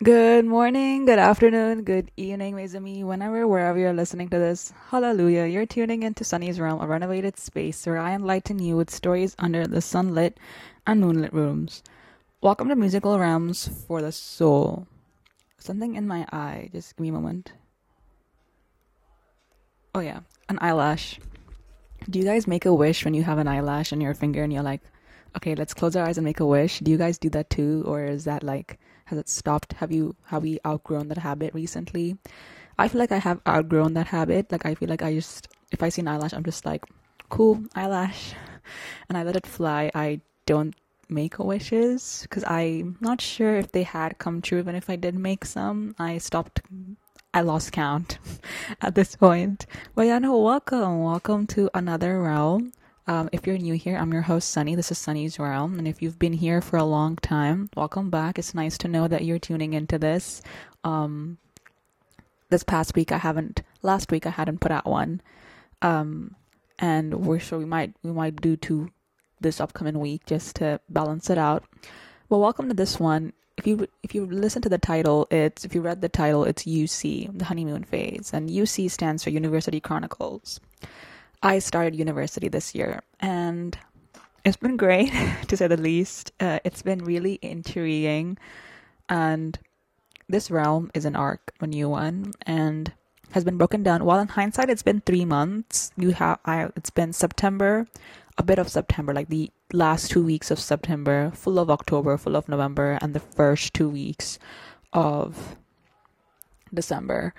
Good morning, good afternoon, good evening, mes amis, whenever, wherever you're listening to this. Hallelujah. You're tuning into Sunny's Realm, a renovated space where I enlighten you with stories under the sunlit and moonlit rooms. Welcome to Musical Realms for the Soul. Something in my eye. Just give me a moment. Oh, yeah. An eyelash. Do you guys make a wish when you have an eyelash on your finger and you're like, okay, let's close our eyes and make a wish? Do you guys do that too? Or is that like has it stopped? Have you have we outgrown that habit recently? I feel like I have outgrown that habit. Like I feel like I just if I see an eyelash, I'm just like, cool eyelash, and I let it fly. I don't make wishes because I'm not sure if they had come true. Even if I did make some, I stopped. I lost count at this point. But yeah, no, welcome, welcome to another realm. Um, if you're new here, I'm your host, Sunny. This is Sunny's Realm. And if you've been here for a long time, welcome back. It's nice to know that you're tuning into this. Um, this past week, I haven't, last week, I hadn't put out one. Um, and we're sure we might, we might do two this upcoming week just to balance it out. Well, welcome to this one. If you if you listen to the title, it's if you read the title, it's UC, the honeymoon phase, and UC stands for University Chronicles. I started university this year and it's been great to say the least. Uh, it's been really intriguing and this realm is an arc, a new one, and has been broken down. While in hindsight, it's been three months. You have, I, it's been September, a bit of September, like the last two weeks of September, full of October, full of November, and the first two weeks of December.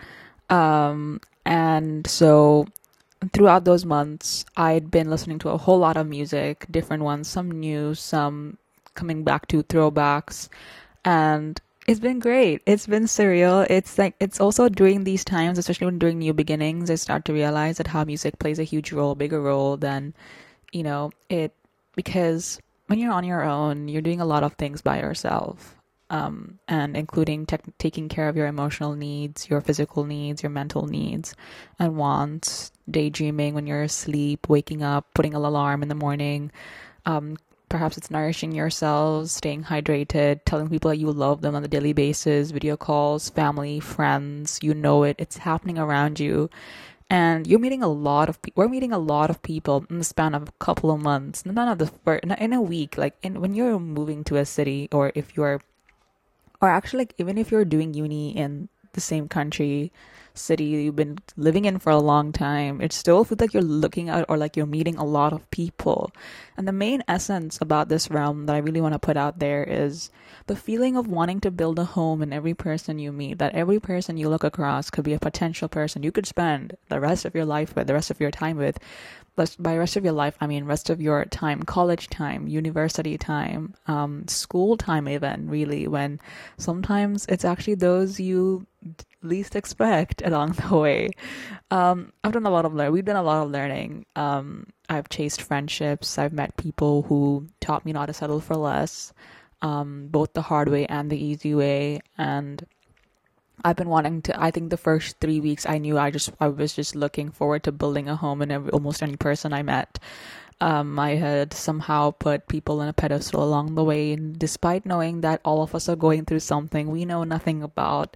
Um, and so throughout those months, I'd been listening to a whole lot of music, different ones, some new, some coming back to throwbacks, and it's been great. It's been surreal. It's like it's also during these times, especially when during new beginnings, I start to realize that how music plays a huge role, bigger role than, you know, it because when you're on your own, you're doing a lot of things by yourself um, and including te- taking care of your emotional needs, your physical needs, your mental needs and wants, daydreaming when you're asleep, waking up, putting an alarm in the morning. Um, perhaps it's nourishing yourselves, staying hydrated, telling people that you love them on a daily basis, video calls, family, friends, you know it, it's happening around you. And you're meeting a lot of people. We're meeting a lot of people in the span of a couple of months. None of the in a week. Like in, when you're moving to a city, or if you're or actually like even if you're doing uni in the same country city you've been living in for a long time it still feels like you're looking at or like you're meeting a lot of people. And the main essence about this realm that i really want to put out there is the feeling of wanting to build a home in every person you meet that every person you look across could be a potential person you could spend the rest of your life with the rest of your time with. By rest of your life, I mean rest of your time, college time, university time, um, school time, even really, when sometimes it's actually those you least expect along the way. Um, I've done a lot of learning. We've done a lot of learning. Um, I've chased friendships. I've met people who taught me not to settle for less, um, both the hard way and the easy way, and I've been wanting to. I think the first three weeks, I knew I just I was just looking forward to building a home in every, almost any person I met. Um, I had somehow put people in a pedestal along the way, and despite knowing that all of us are going through something we know nothing about.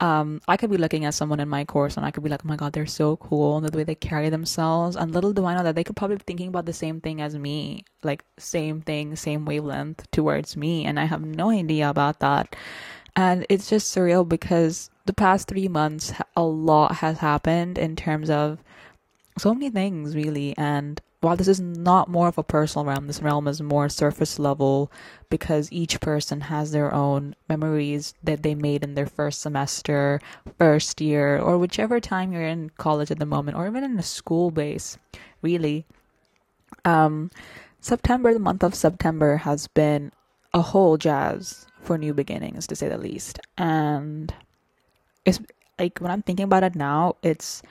Um, I could be looking at someone in my course and I could be like, oh my god, they're so cool and the way they carry themselves. And little do I know that they could probably be thinking about the same thing as me, like same thing, same wavelength towards me, and I have no idea about that. And it's just surreal because the past three months, a lot has happened in terms of so many things, really. And while this is not more of a personal realm, this realm is more surface level because each person has their own memories that they made in their first semester, first year, or whichever time you're in college at the moment, or even in a school base, really. Um, September, the month of September, has been a whole jazz for new beginnings to say the least and it's like when i'm thinking about it now it's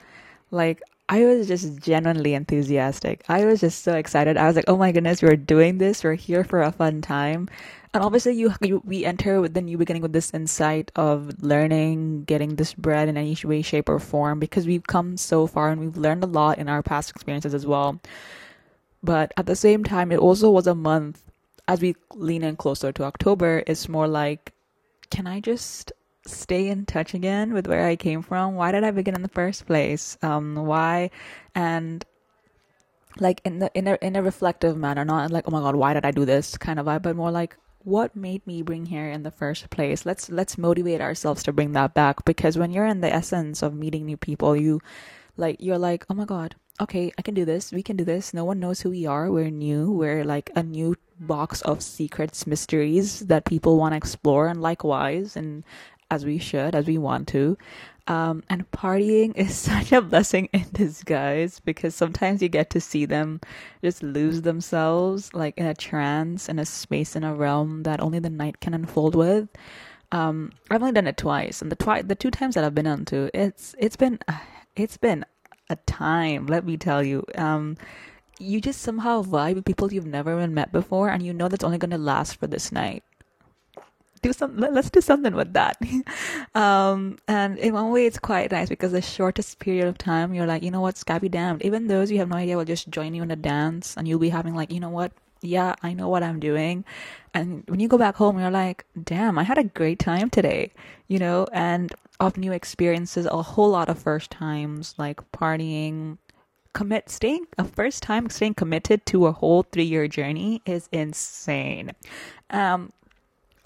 like i was just genuinely enthusiastic. I was just so excited. I was like oh my goodness we're doing this. We're here for a fun time. And obviously you, you we enter with the new beginning with this insight of learning getting this bread in any way shape or form because we've come so far and we've learned a lot in our past experiences as well. But at the same time it also was a month as we lean in closer to October, it's more like, can I just stay in touch again with where I came from. Why did I begin in the first place? Um, why? And like in the in a in a reflective manner, not like oh my god, why did I do this kind of vibe, but more like what made me bring here in the first place let's let's motivate ourselves to bring that back because when you're in the essence of meeting new people you like you're like oh my god okay i can do this we can do this no one knows who we are we're new we're like a new box of secrets mysteries that people want to explore and likewise and as we should as we want to um, and partying is such a blessing in disguise because sometimes you get to see them just lose themselves, like in a trance, in a space, in a realm that only the night can unfold with. Um, I've only done it twice, and the twi- the two times that I've been on to, it's it's been it's been a time. Let me tell you. Um, you just somehow vibe with people you've never even met before, and you know that's only going to last for this night do some let's do something with that. Um and in one way it's quite nice because the shortest period of time you're like you know what scabby damned. Even those you have no idea will just join you in a dance and you'll be having like you know what? Yeah i know what i'm doing. And when you go back home you're like damn i had a great time today you know? And of new experiences a whole lot of first times like partying commit staying a first time staying committed to a whole three year journey is insane. Um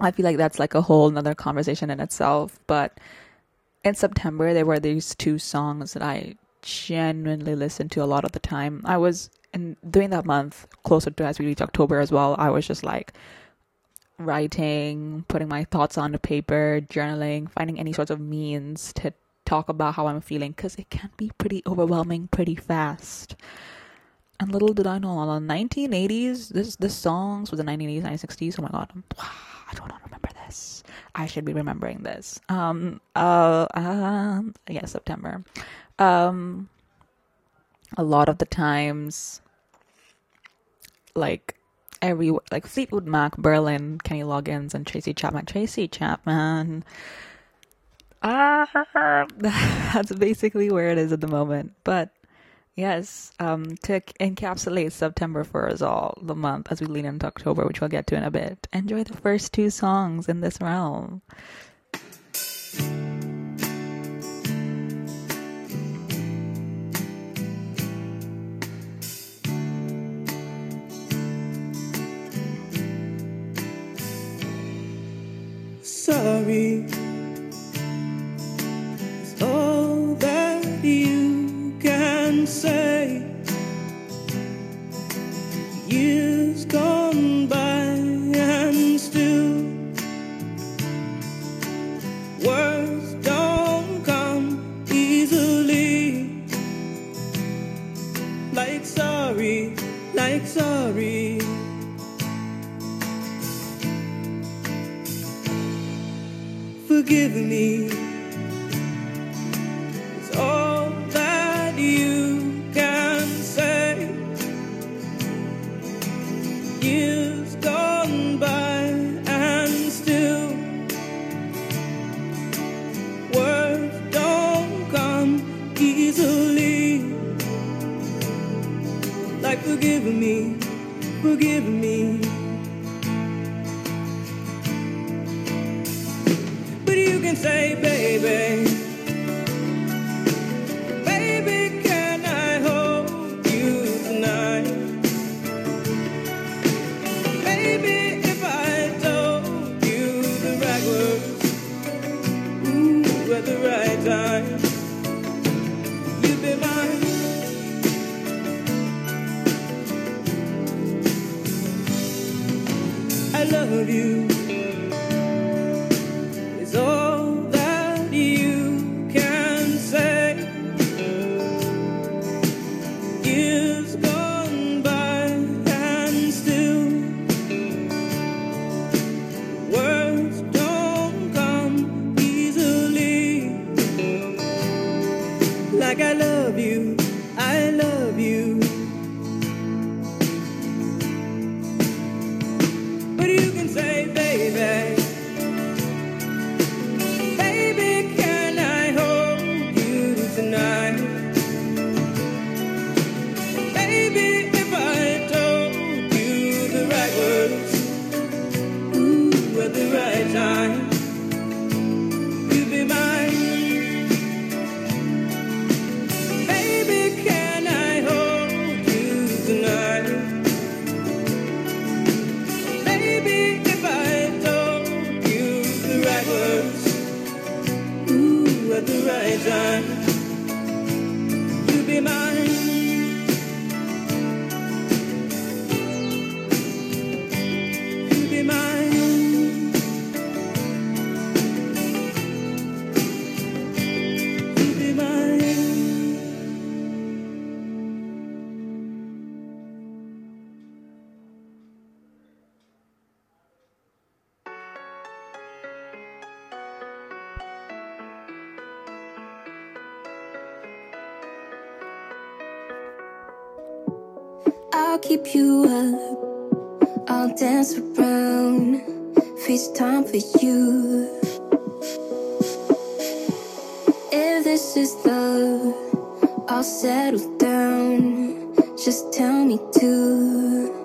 I feel like that's like a whole another conversation in itself. But in September, there were these two songs that I genuinely listened to a lot of the time. I was in during that month, closer to as we reach October as well, I was just like writing, putting my thoughts on the paper, journaling, finding any sorts of means to talk about how I'm feeling because it can be pretty overwhelming pretty fast. And little did I know, in the 1980s, this this songs was the 1980s, 1960s. Oh my god, wow I don't remember this. I should be remembering this. Um, uh, um, yeah, September. Um, a lot of the times, like every like Fleetwood Mac, Berlin, Kenny Loggins, and Tracy Chapman. Tracy Chapman. Ah, that's basically where it is at the moment. But Yes, um, to encapsulate September for us all, the month as we lean into October, which we'll get to in a bit. Enjoy the first two songs in this realm. Sorry love you I'll keep you up. I'll dance around. FaceTime for you. If this is love, I'll settle down. Just tell me to.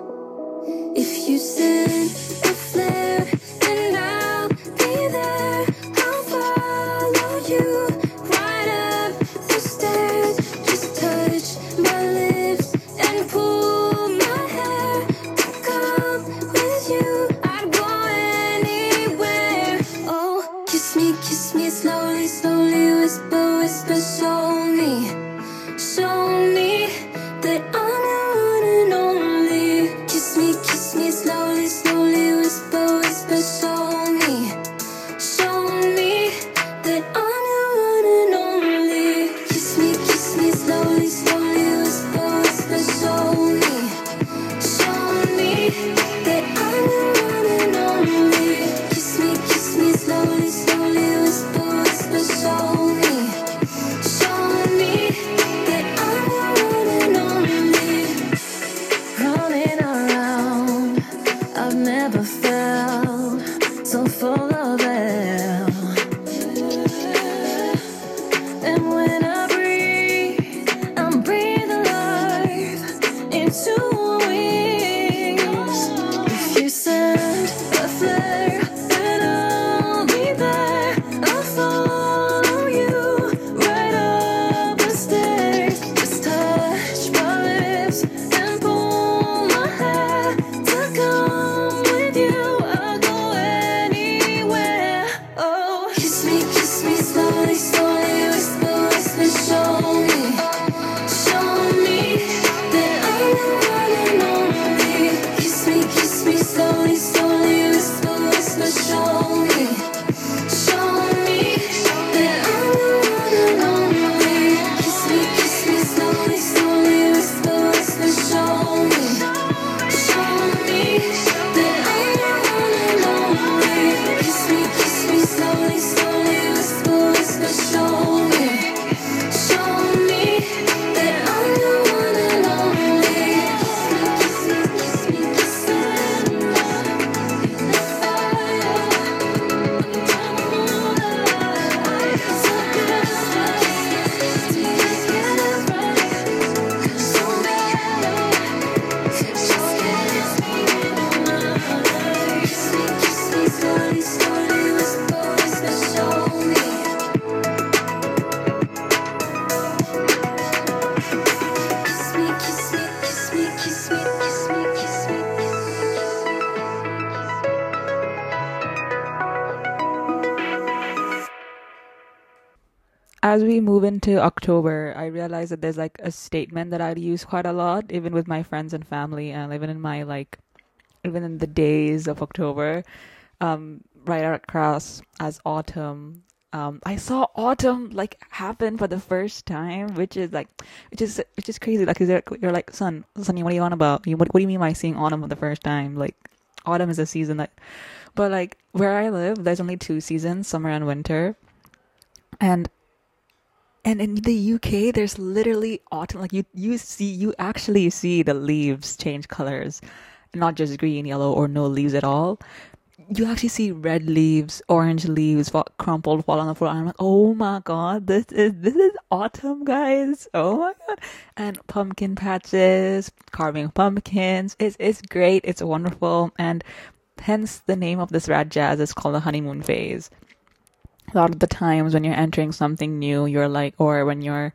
As we move into October, I realize that there's like a statement that I'd use quite a lot, even with my friends and family, and even in my like, even in the days of October, um, right across as autumn. Um, I saw autumn like happen for the first time, which is like, which is which is crazy. Like, is there, you're like, son, Sunny, what are you on about? You, what, what do you mean by seeing autumn for the first time? Like, autumn is a season that, but like where I live, there's only two seasons, summer and winter, and and in the UK, there's literally autumn. Like you, you see, you actually see the leaves change colors, not just green, yellow, or no leaves at all. You actually see red leaves, orange leaves, fall, crumpled, fall on the floor. I'm like, oh my god, this is this is autumn, guys. Oh my god! And pumpkin patches, carving pumpkins. It's it's great. It's wonderful, and hence the name of this rad jazz is called the honeymoon phase a lot of the times when you're entering something new you're like or when you're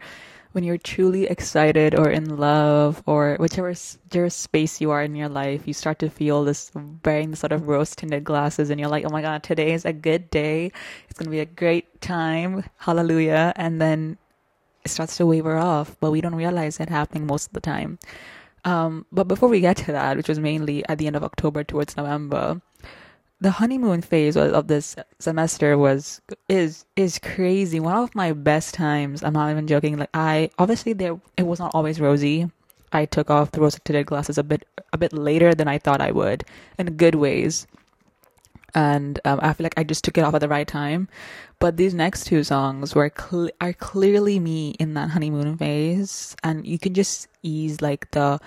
when you're truly excited or in love or whichever, space you are in your life, you start to feel this wearing the sort of rose tinted glasses and you're like, oh my God, today is a good day. It's going to be a great time. Hallelujah. And then it starts to waver off, but we don't realize it happening most of the time. Um, but before we get to that, which was mainly at the end of October towards November, the honeymoon phase of this semester was is is crazy. One of my best times. I'm not even joking. Like I obviously there it was not always rosy. I took off the rose tinted glasses a bit a bit later than I thought I would, in good ways. And um, I feel like I just took it off at the right time. But these next two songs were cle are clearly me in that honeymoon phase, and you can just ease like the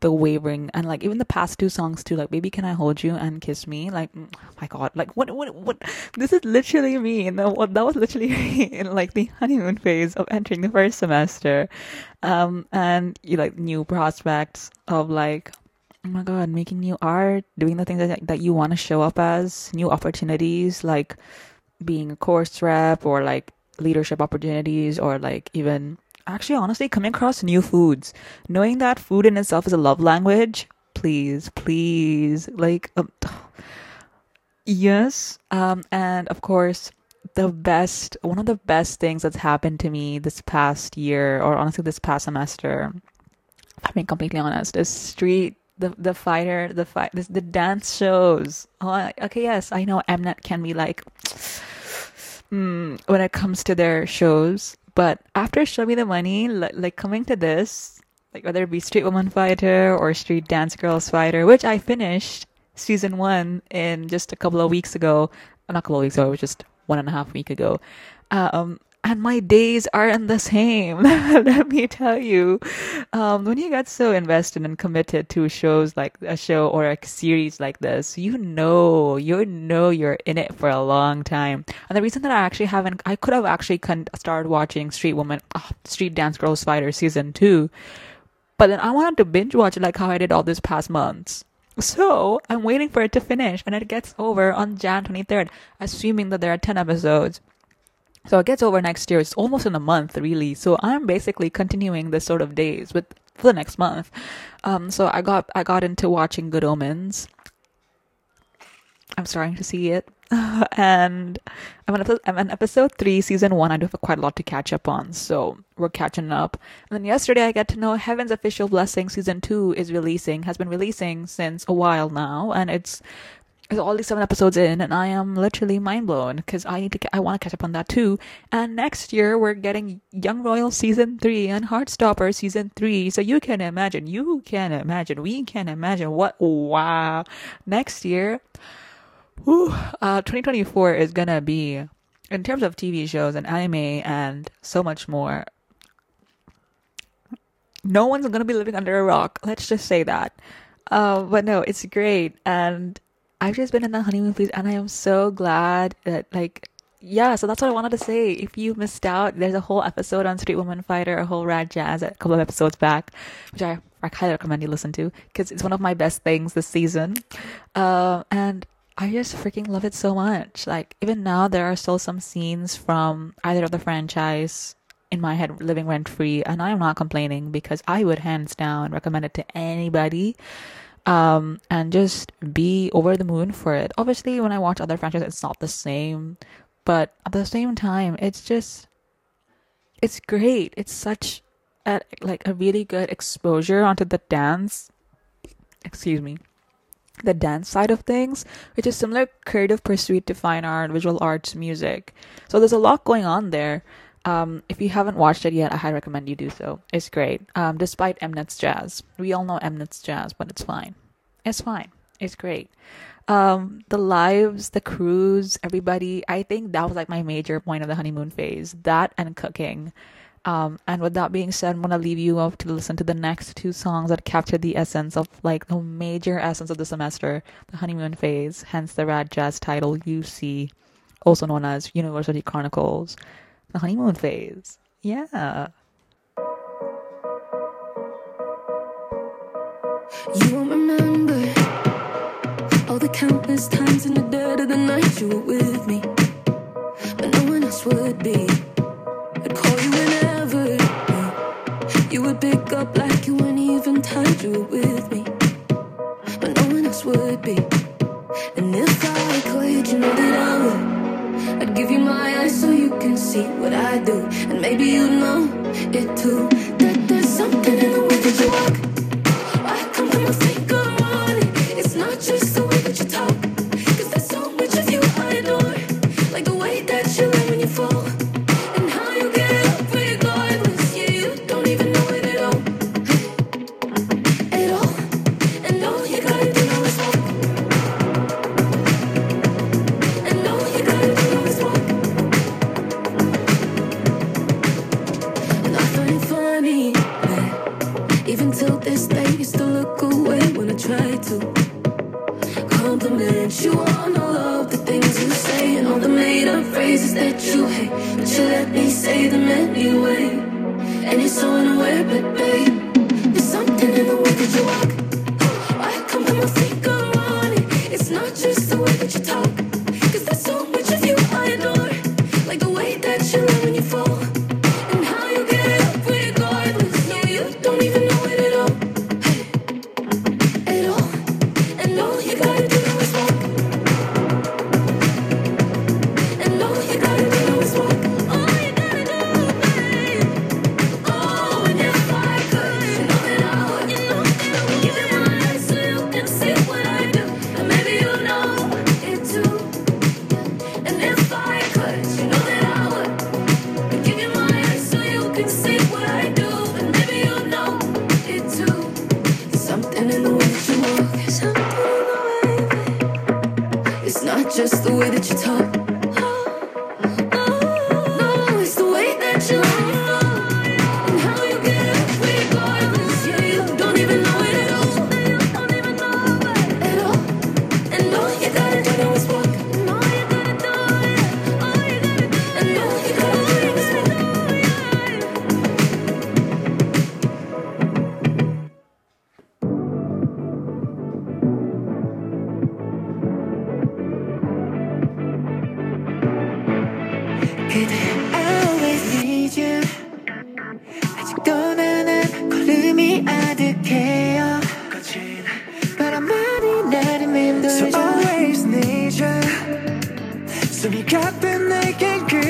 the wavering and like even the past two songs too like baby can i hold you and kiss me? Like mm, oh my god. Like what what what? This is literally me. And that, was literally me in like the honeymoon phase of entering the first semester. Um and you like new prospects of like oh my god making new art doing the things that, that you want to show up as new opportunities like being a course rep or like leadership opportunities or like even actually honestly coming across new foods. Knowing that food in itself is a love language please please like um, yes um and of course the best one of the best things that's happened to me this past year or honestly this past semester if i'm being completely honest is street the the fighter the fight this, the dance shows. Oh okay yes i know mnet can be like mm, when it comes to their shows but after Show Me the Money, like, coming to this, like whether it be Street Woman Fighter or Street Dance Girls Fighter, which I finished season one in just a couple of weeks ago. Not a couple of weeks ago, it was just one and a half week ago. Um, and my days aren't the same. Let me tell you. Um, when you get so invested and committed to shows like a show or a series like this, you know, you know you're in it for a long time. And the reason that I actually haven't, I could have actually con- started watching Street Woman, oh, Street Dance Girls Fighter season two, but then I wanted to binge watch it like how I did all these past months. So I'm waiting for it to finish, and it gets over on Jan 23rd, assuming that there are 10 episodes. So it gets over next year. It's almost in a month, really. So I'm basically continuing this sort of days with for the next month. Um, so I got I got into watching Good Omens. I'm starting to see it, and I'm on, episode, I'm on episode three, season one. I do have quite a lot to catch up on, so we're catching up. And then yesterday, I got to know Heaven's Official Blessing season two is releasing, has been releasing since a while now, and it's it's all these seven episodes in, and I am literally mind blown because I need to. I want to catch up on that too. And next year we're getting Young Royal season three and Heartstopper season three. So you can imagine, you can imagine, we can imagine what. Wow, next year, whew, uh, 2024 is gonna be in terms of TV shows and anime and so much more. No one's gonna be living under a rock. Let's just say that. Uh, but no, it's great, and I've just been in the honeymoon phase, and I am so glad that like. Yeah, so that's what I wanted to say. If you missed out, there's a whole episode on Street Woman Fighter, a whole rad jazz a couple of episodes back, which I, I highly recommend you listen to because it's one of my best things this season. Uh, and I just freaking love it so much. Like even now, there are still some scenes from either of the franchise in my head living rent free, and I am not complaining because I would hands down recommend it to anybody. Um, and just be over the moon for it. Obviously, when I watch other franchises, it's not the same, but at the same time, it's just it's great. It's such a, like a really good exposure onto the dance. Excuse me the dance side of things, which is similar creative pursuit to fine art, visual arts, music. So there's a lot going on there. Um, if you haven't watched it yet, I highly recommend you do so. It's great. Um, despite Mnet's jazz, we all know Mnet's jazz, but it's fine. It's fine. It's great. Um, the lives, the crews, everybody. I think that was like my major point of the honeymoon phase. That and cooking. Um, and with that being said, I'm gonna leave you up to listen to the next two songs that capture the essence of like the major essence of the semester, the honeymoon phase, hence the rad jazz title UC, also known as University Chronicles, the honeymoon phase. Yeah. You won't remember all the countless times in the dead of the night you were with me, but no one else would be. I'd call you whenever. 진 see what I do, and maybe you know it too. That there's something. just the way that you talk. 숨이 가쁜 내겐 그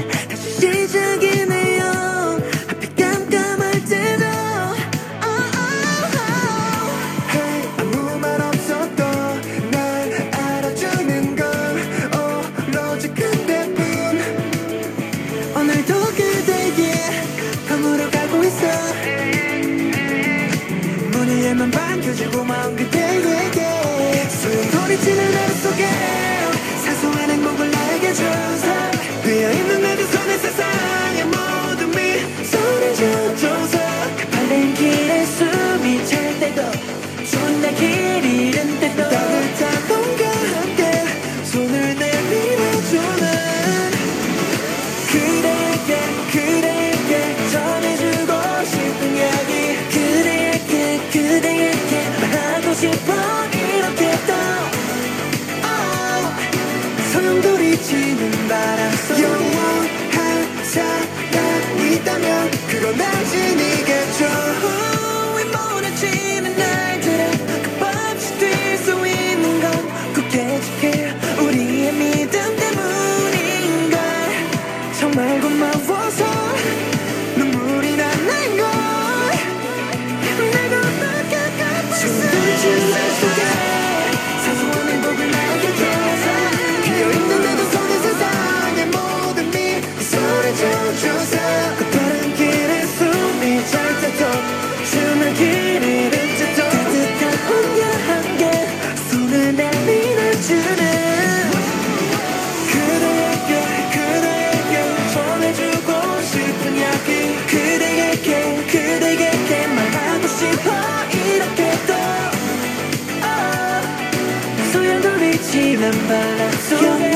한 바람 속에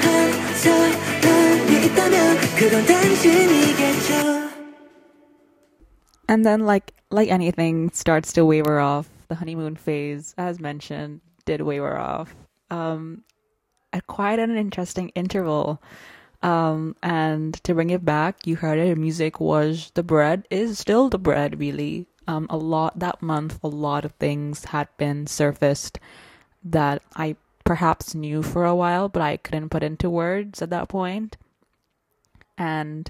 한 사람이 있다면 그건 당신이겠죠 And then, like like anything, starts to waver off. The honeymoon phase, as mentioned, did waver off. Um, at quite an interesting interval. Um, and to bring it back, you heard it. Music was the bread, is still the bread, really. Um, a lot that month, a lot of things had been surfaced that I perhaps knew for a while, but I couldn't put into words at that point. And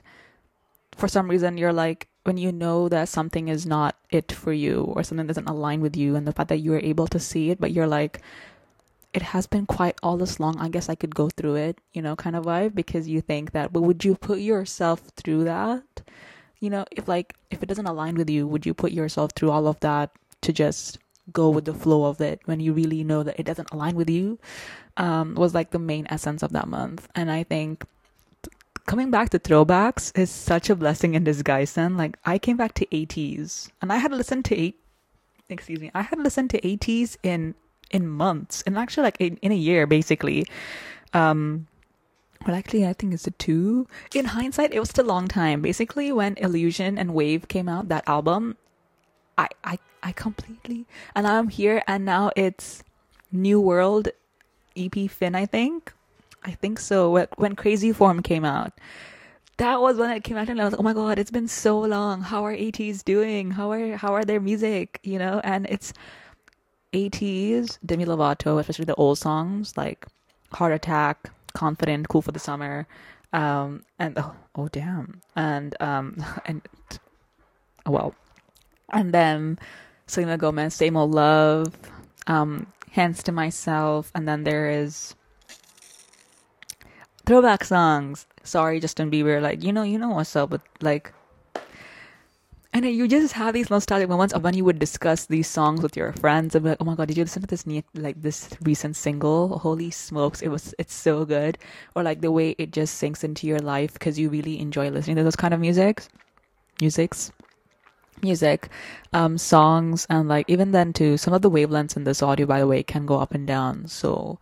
for some reason, you're like, when you know that something is not it for you or something doesn't align with you, and the fact that you are able to see it, but you're like, it has been quite all this long. I guess I could go through it, you know, kind of vibe because you think that, but would you put yourself through that? You know, if like, if it doesn't align with you, would you put yourself through all of that to just go with the flow of it when you really know that it doesn't align with you? Um, was like the main essence of that month. And I think coming back to throwbacks is such a blessing in disguise then like i came back to 80s and i had listened to eight excuse me i had listened to 80s in in months and actually like in, in a year basically um well actually i think it's a two in hindsight it was a long time basically when illusion and wave came out that album i i i completely and i'm here and now it's new world ep fin i think I think so. When, when Crazy Form came out, that was when it came out, and I was like, "Oh my god, it's been so long. How are ATEEZ doing? How are how are their music? You know?" And it's ATEEZ, Demi Lovato, especially the old songs like "Heart Attack," "Confident," "Cool for the Summer," um, and oh, oh damn, and um, and well, and then Selena Gomez, "Same Old Love," um, "Hands to Myself," and then there is throwback songs. Sorry, Justin Bieber. Like, you know, you know what's up with like. And you just have these nostalgic moments of when you would discuss these songs with your friends and be like, "Oh my god, did you listen to this new, like this recent single? Holy smokes, it was it's so good!" Or like the way it just sinks into your life because you really enjoy listening to those kind of music, musics, music, um, songs, and like even then too, some of the wavelengths in this audio, by the way, can go up and down. So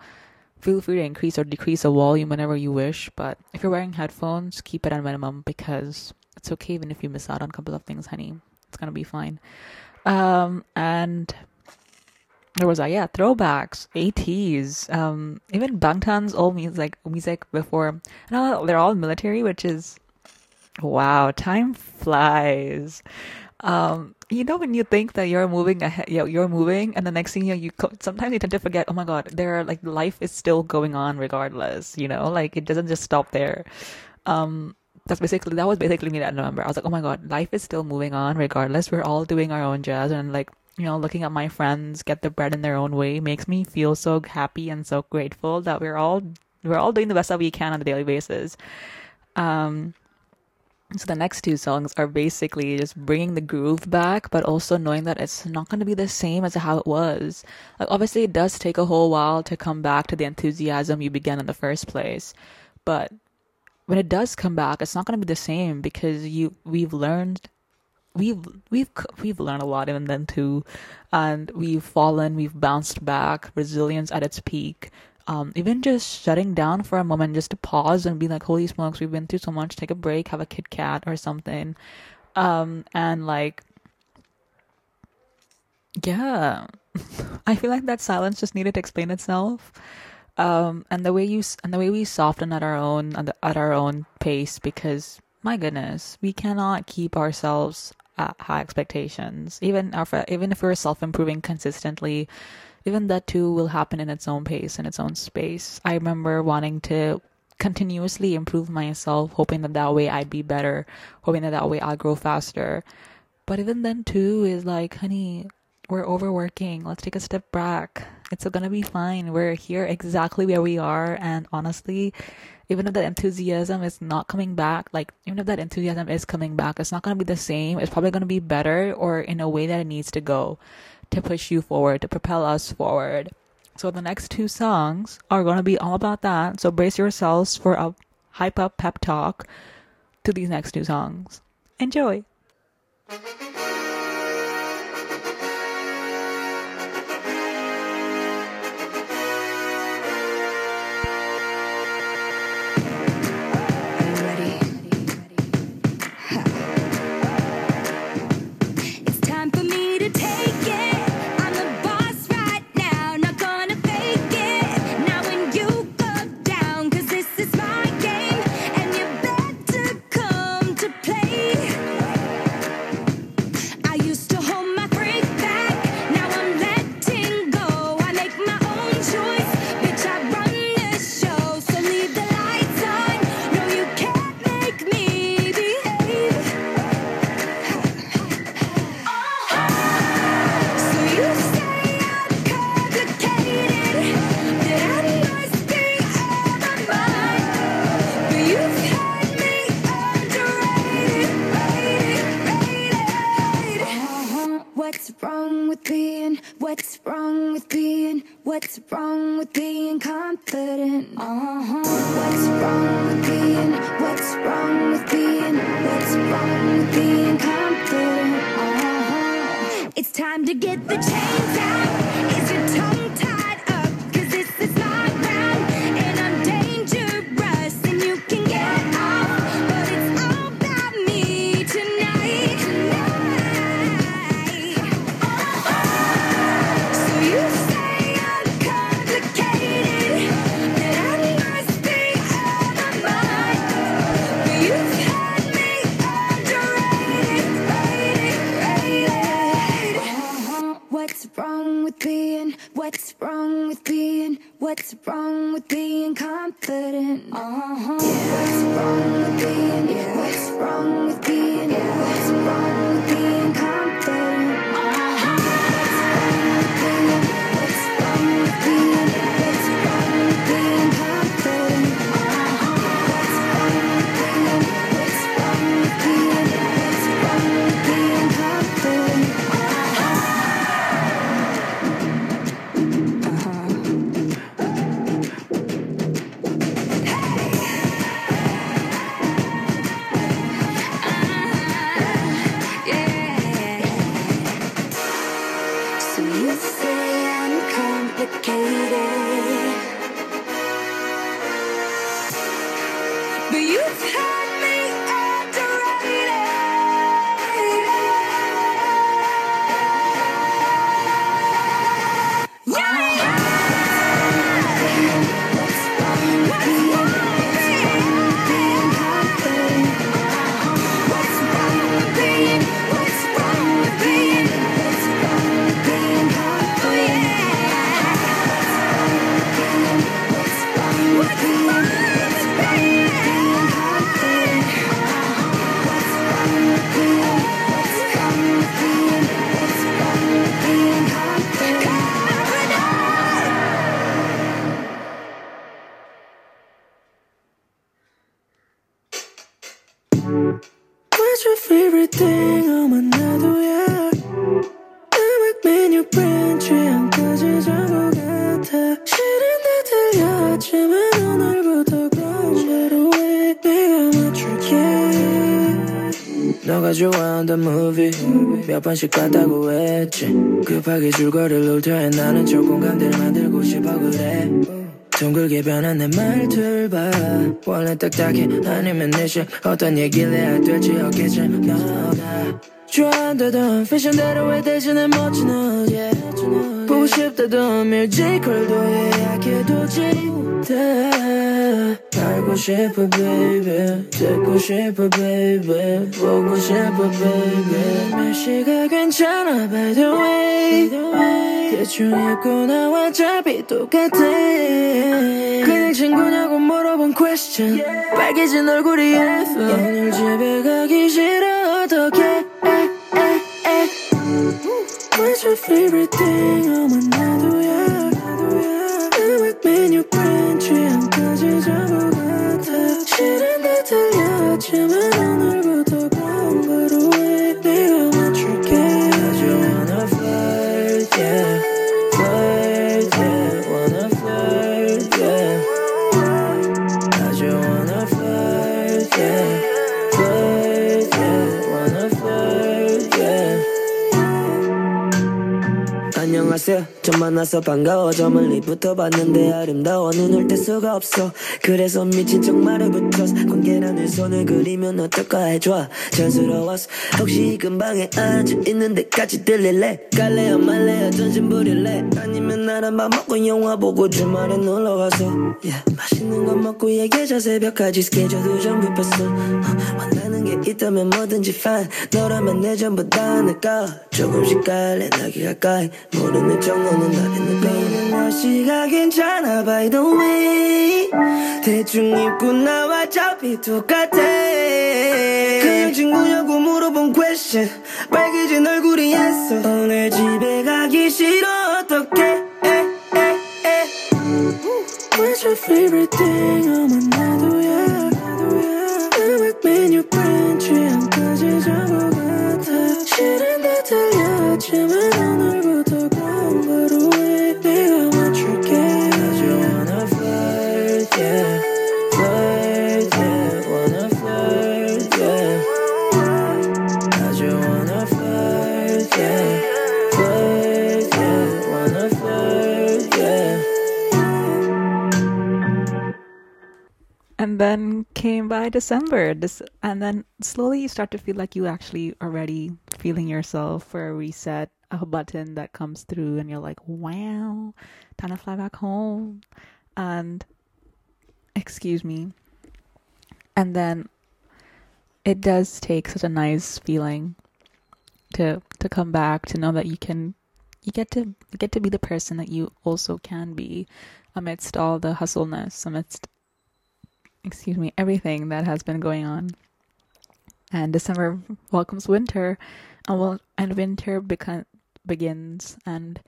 feel free to increase or decrease the volume whenever you wish. But if you're wearing headphones, keep it at minimum because it's okay even if you miss out on a couple of things, honey. It's gonna be fine. Um, and there was that, yeah, throwbacks, ATEEZ, um, even Bangtan's old music, music before. No, they're all military, which is wow. Time flies. Um, you know when you think that you're moving ahead, you know, you're moving, and the next thing you know, you co- sometimes you tend to forget. Oh my god, there are like life is still going on regardless. You know, like it doesn't just stop there. Um, that's basically that was basically me that November. I was like, oh my god, life is still moving on regardless. We're all doing our own jazz, and like you know, looking at my friends get the bread in their own way makes me feel so happy and so grateful that we're all we're all doing the best that we can on a daily basis. Um, so the next two songs are basically just bringing the groove back, but also knowing that it's not going to be the same as how it was. Like obviously, it does take a whole while to come back to the enthusiasm you began in the first place, but when it does come back, it's not going to be the same because you we've learned we've we've we've learned a lot even then too, and we've fallen, we've bounced back, resilience at its peak. Um, even just shutting down for a moment, just to pause and be like, "Holy smokes, we've been through so much. Take a break, have a Kit Kat or something," um, and like, yeah, I feel like that silence just needed to explain itself. Um, and the way you and the way we soften at our own at, our own pace because my goodness, we cannot keep ourselves at high expectations. Even our, even if we're self improving consistently, even that too will happen in its own pace in its own space. I remember wanting to continuously improve myself, hoping that that way I'd be better, hoping that that way I'll grow faster. But even then too is like, honey, we're overworking. Let's take a step back. It's gonna be fine. We're here exactly where we are, and honestly, even if that enthusiasm is not coming back, like even if that enthusiasm is coming back, it's not gonna be the same. It's probably gonna be better or in a way that it needs to go to push you forward, to propel us forward. So the next two songs are gonna be all about that. So brace yourselves for a hype up pep talk to these next two songs. Enjoy. What's wrong with being? What's wrong with being confident? Uh-huh. What's wrong with being? What's wrong with being? What's wrong with being confident? Uh-huh. It's time to get the chains out. What's wrong with being? What's wrong with being confident? Uh-huh. What's wrong with being? yeah. What's wrong with being? yeah. What's wrong with being confident? 몇 번씩 봤다고 했지. 급하게 줄거리를 훑어야 나는 저 공간들 만들고 싶어 그래. 둥글게 변한 내 말들 봐. 원래 딱딱해. 아니면 내식 어떤 얘기를 해야 될지 어깨지 너가 좋아한다던 패션대로 왜 대신에 멋진 옷 yeah. 보고 싶다던 뮤지컬도 예약해두지 못해 알고 싶어 baby. 듣고 싶어 baby. 보고 싶어 baby. 몇 시가 괜찮아 by the way. 대충 입고 나와 어차피 똑같아. 그냥 친구냐고 물어본 question. 빨개진 얼굴이 예뻐. 오늘 집에 가기 싫어 어떡해 What's your favorite thing? 어만 나도야 음악 메뉴 브랜드 취향까지 전부 같아 싫은데 들렸지만 오늘 좀 만나서 반가워. 저 멀리부터 봤는데 아름다워. 눈을 뗄 수가 없어. 그래서 미친 척 말을 붙여서 관계란을 손을 그리면 어떨까 해줘. 자연스러웠어 혹시 이 근방에 앉아있는 데까지 들릴래? 갈래요 말래요 전신 부릴래? 아니면 나랑 밥 먹고 영화 보고 주말에 놀러가서. Yeah. 맛있는 거 먹고 얘기하자 새벽까지 스케줄도 전부 뺐어. 어, 원하는 게 있다면 뭐든지 fine. 너라면 내 전부 다 내가 조금씩 갈래 나기 가까이. 모르는 척 나를 느끼는 날씨가 괜찮아 by the way. 대충 입고 나와 어차피 똑같아. 그냥 친구냐고 물어본 question. 빨개진 얼굴이 answer 오늘 집에 가기 싫어. 어떡해? What's your favorite thing? 어만 나도야 음악 메뉴 브랜드 취향까지 전부 같아 싫은데 들렸지만 Then came by December, this, and then slowly you start to feel like you actually are ready, feeling yourself for a reset, a button that comes through, and you're like, wow, time to fly back home. And excuse me. And then it does take such a nice feeling to to come back to know that you can you get to get to be the person that you also can be amidst all the hustleness amidst excuse me everything that has been going on. And december welcomes winter and well and winter beca- begins and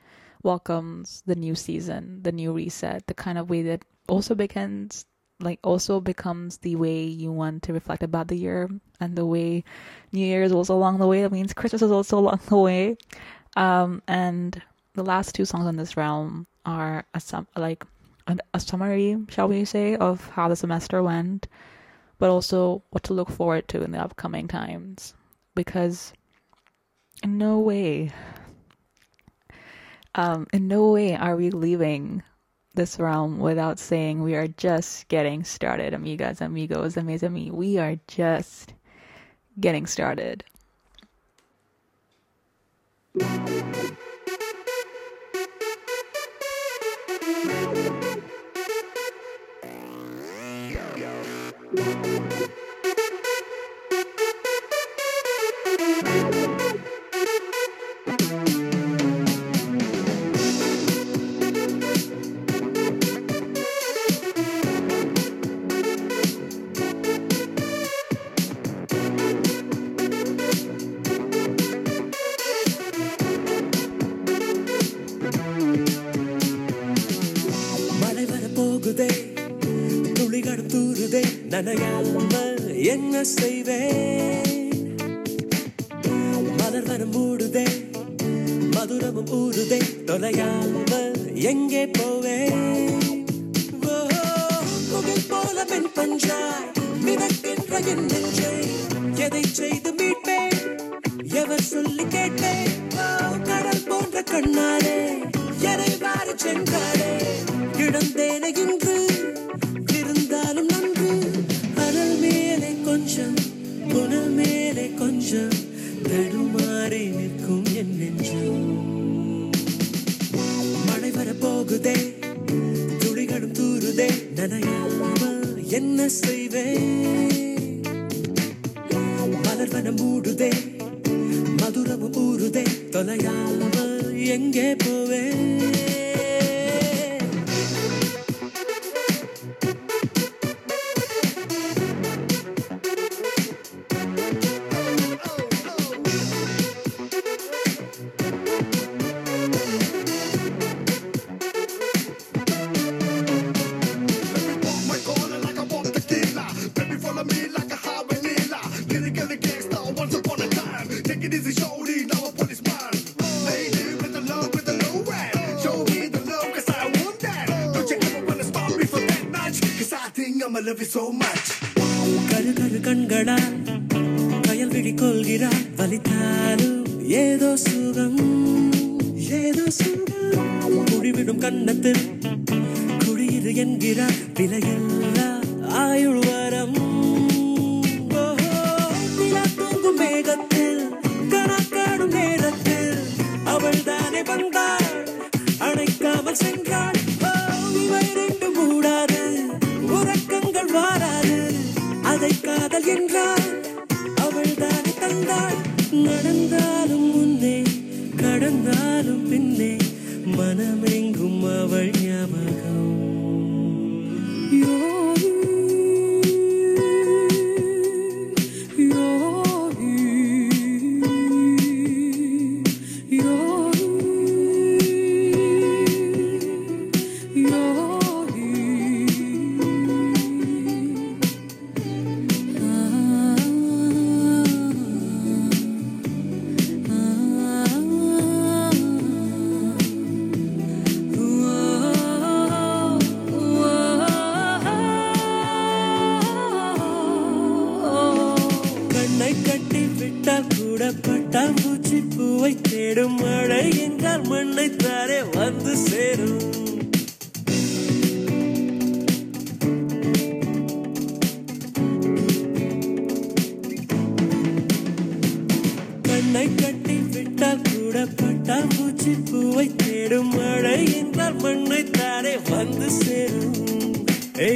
welcomes the new season the new reset the kind of way that also begins like also becomes the way you want to reflect about the year and the way new year is also along the way. That means christmas is also along the way. Um and the last two songs on this realm are a like a, summary shall we say of how the semester went but also what to look forward to in the upcoming times because in no way um in no way are we leaving this realm without saying we are just getting started, amigas, amigos, amigas, ami. We are just getting started. மழை செய்வேன் மலர் வரம் மூடுதே மதுரமும் ஊறுதே தொலையாமல் எங்கே போவேன் போல பெண் பஞ்சாய் மிதக்கின்ற என் நெஞ்சை எதை செய்து மீட்பேன்? எவர் சொல்லி கேட்பேன்? கடல் போன்ற கண்ணாலே எதை வாரி சென்றாலே கிடந்தேன் செய்வே. மலர் வன மூடுதே மதுரமும் ஊறுதே தொலையாமல் எங்கே போவேன் கயல் விழி கொள்கிறார் வலித்தாலும் ஏதோ சுகம் ஏதோ சுகம். குடிவிடும் கண்ணத்தில் குடியிரு என்கிறார். விலையில்லா ஆயுள் வரம். தூங்கும் மேகத்தில் கணக்காடும் நேரத்தில் அவள் தானே வந்தாள். அணைக்காமல் சென்றாள். ரெண்டும் மூடாது உறக்கங்கள் வாராது. அதை காதல் என்றாள் நடந்தாள் நடந்தாலும் முன்னே கடந்தாலும் பின்னே மனமெங்கும் அவள் ஞாபகம். உன்னை கட்டி விட்டால் கூட பட்டா பூச்சி பூவை தேடும் மழை என்றால் மண்ணை தானே வந்து சேரும்.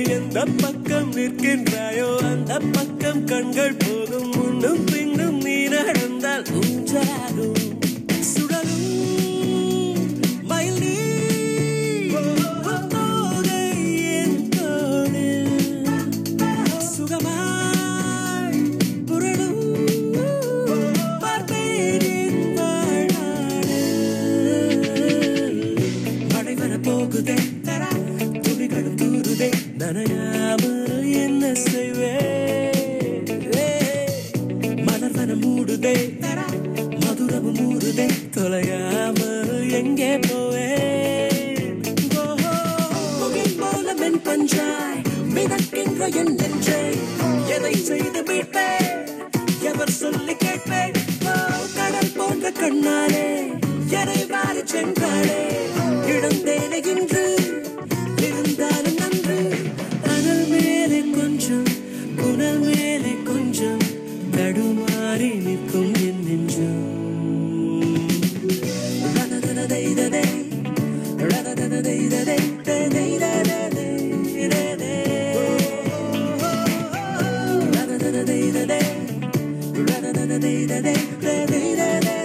எந்த பக்கம் நிற்கின்றாயோ அந்த பக்கம் கண்கள் போகும் முன்னும் பின்னும் நீ நடந்த பின்னாலே எதை மாறி சென்றாலே இடம் தேனை இன்று இருந்தாலும் நன்று. அனல் மேலே கொஞ்சம் புனல் மேலே கொஞ்சம் தடுமாறி நிற்கும் என் நெஞ்சம். தைததை தைததை day, day, day, day, day, day, day, day, day,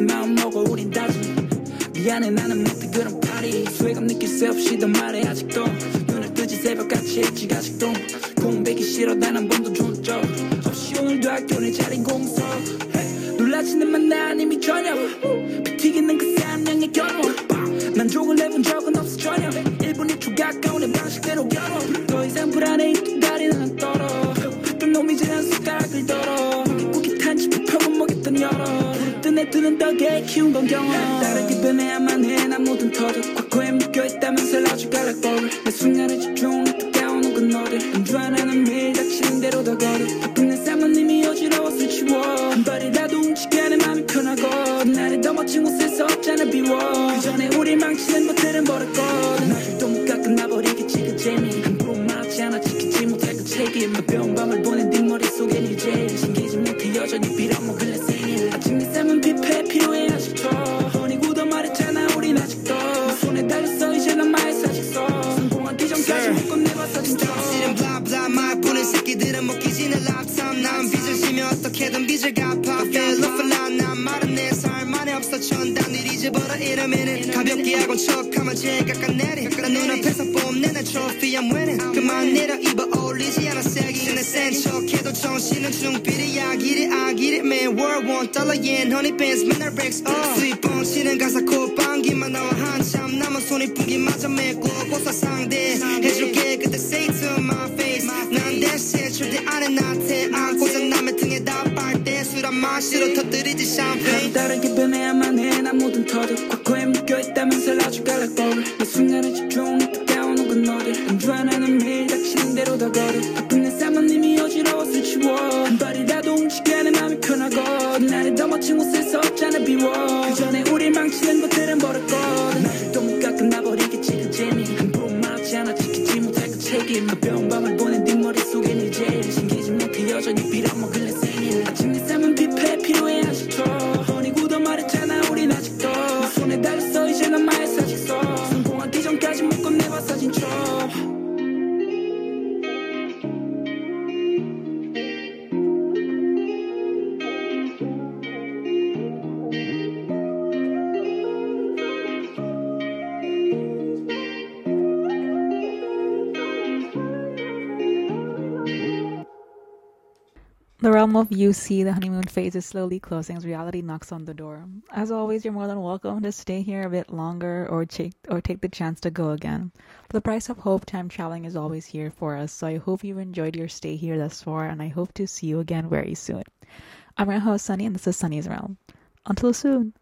굳세게 마음 먹어 우린 다짐. 미안해 나는 못해 그런 파리 소외감 느낄 새 없이 더 말해 아직도. 눈을 뜨지 새벽같이 일찍 아직도. 공백이 싫어 단한 번도 좋은 적 없이 오늘도 학교 내 자린 공석 놀라지는 만난 이미 저녁. 피 튀기는 그 쌈양의 견워 만족을 내본 적은 없어 전혀 1분이 초 가까운 내 방식대로 겨뤄 더 이상 불안해 뜨는 덕에 키운 건 경험. 다르게 변해야만 해난 모든 터를 꽉꽉 묶여있다면서 아주 갈라거려. 내 순간에 집중해 뜨거운 그 너를. 안주하는 매일 닥치는 대로 다 걸어 제일 깎아내리. 난 눈앞에서 뽐내 내 트로피 I'm winning. 그만 내려 입어 어울리지 않아. 색이 내 센 척해도 정신은 중필이야 길이 아 길이 man world one honey bands 맨날 breaks up. 뻥치는 가사 콧방귀만 나와. 한참 남은 손이 뿌기마저 메고 고사 상대. 해줄게. 그때 say to my face. 난 대신 절대 안해 나한테 안고자 남의 등에 다빨때 술한 마시로 터뜨리지 샴페인 다르게 변해야만 해난 모든 터를 of the honeymoon phase, is slowly closing as reality knocks on the door. As always, you're more than welcome to stay here a bit longer or take or take the chance to go again. But the price of hope, time traveling is always here for us. So I hope you've enjoyed your stay here thus far, and I hope to see you again very soon. I'm your host Sunny, and this is Sunny's Realm. Until soon.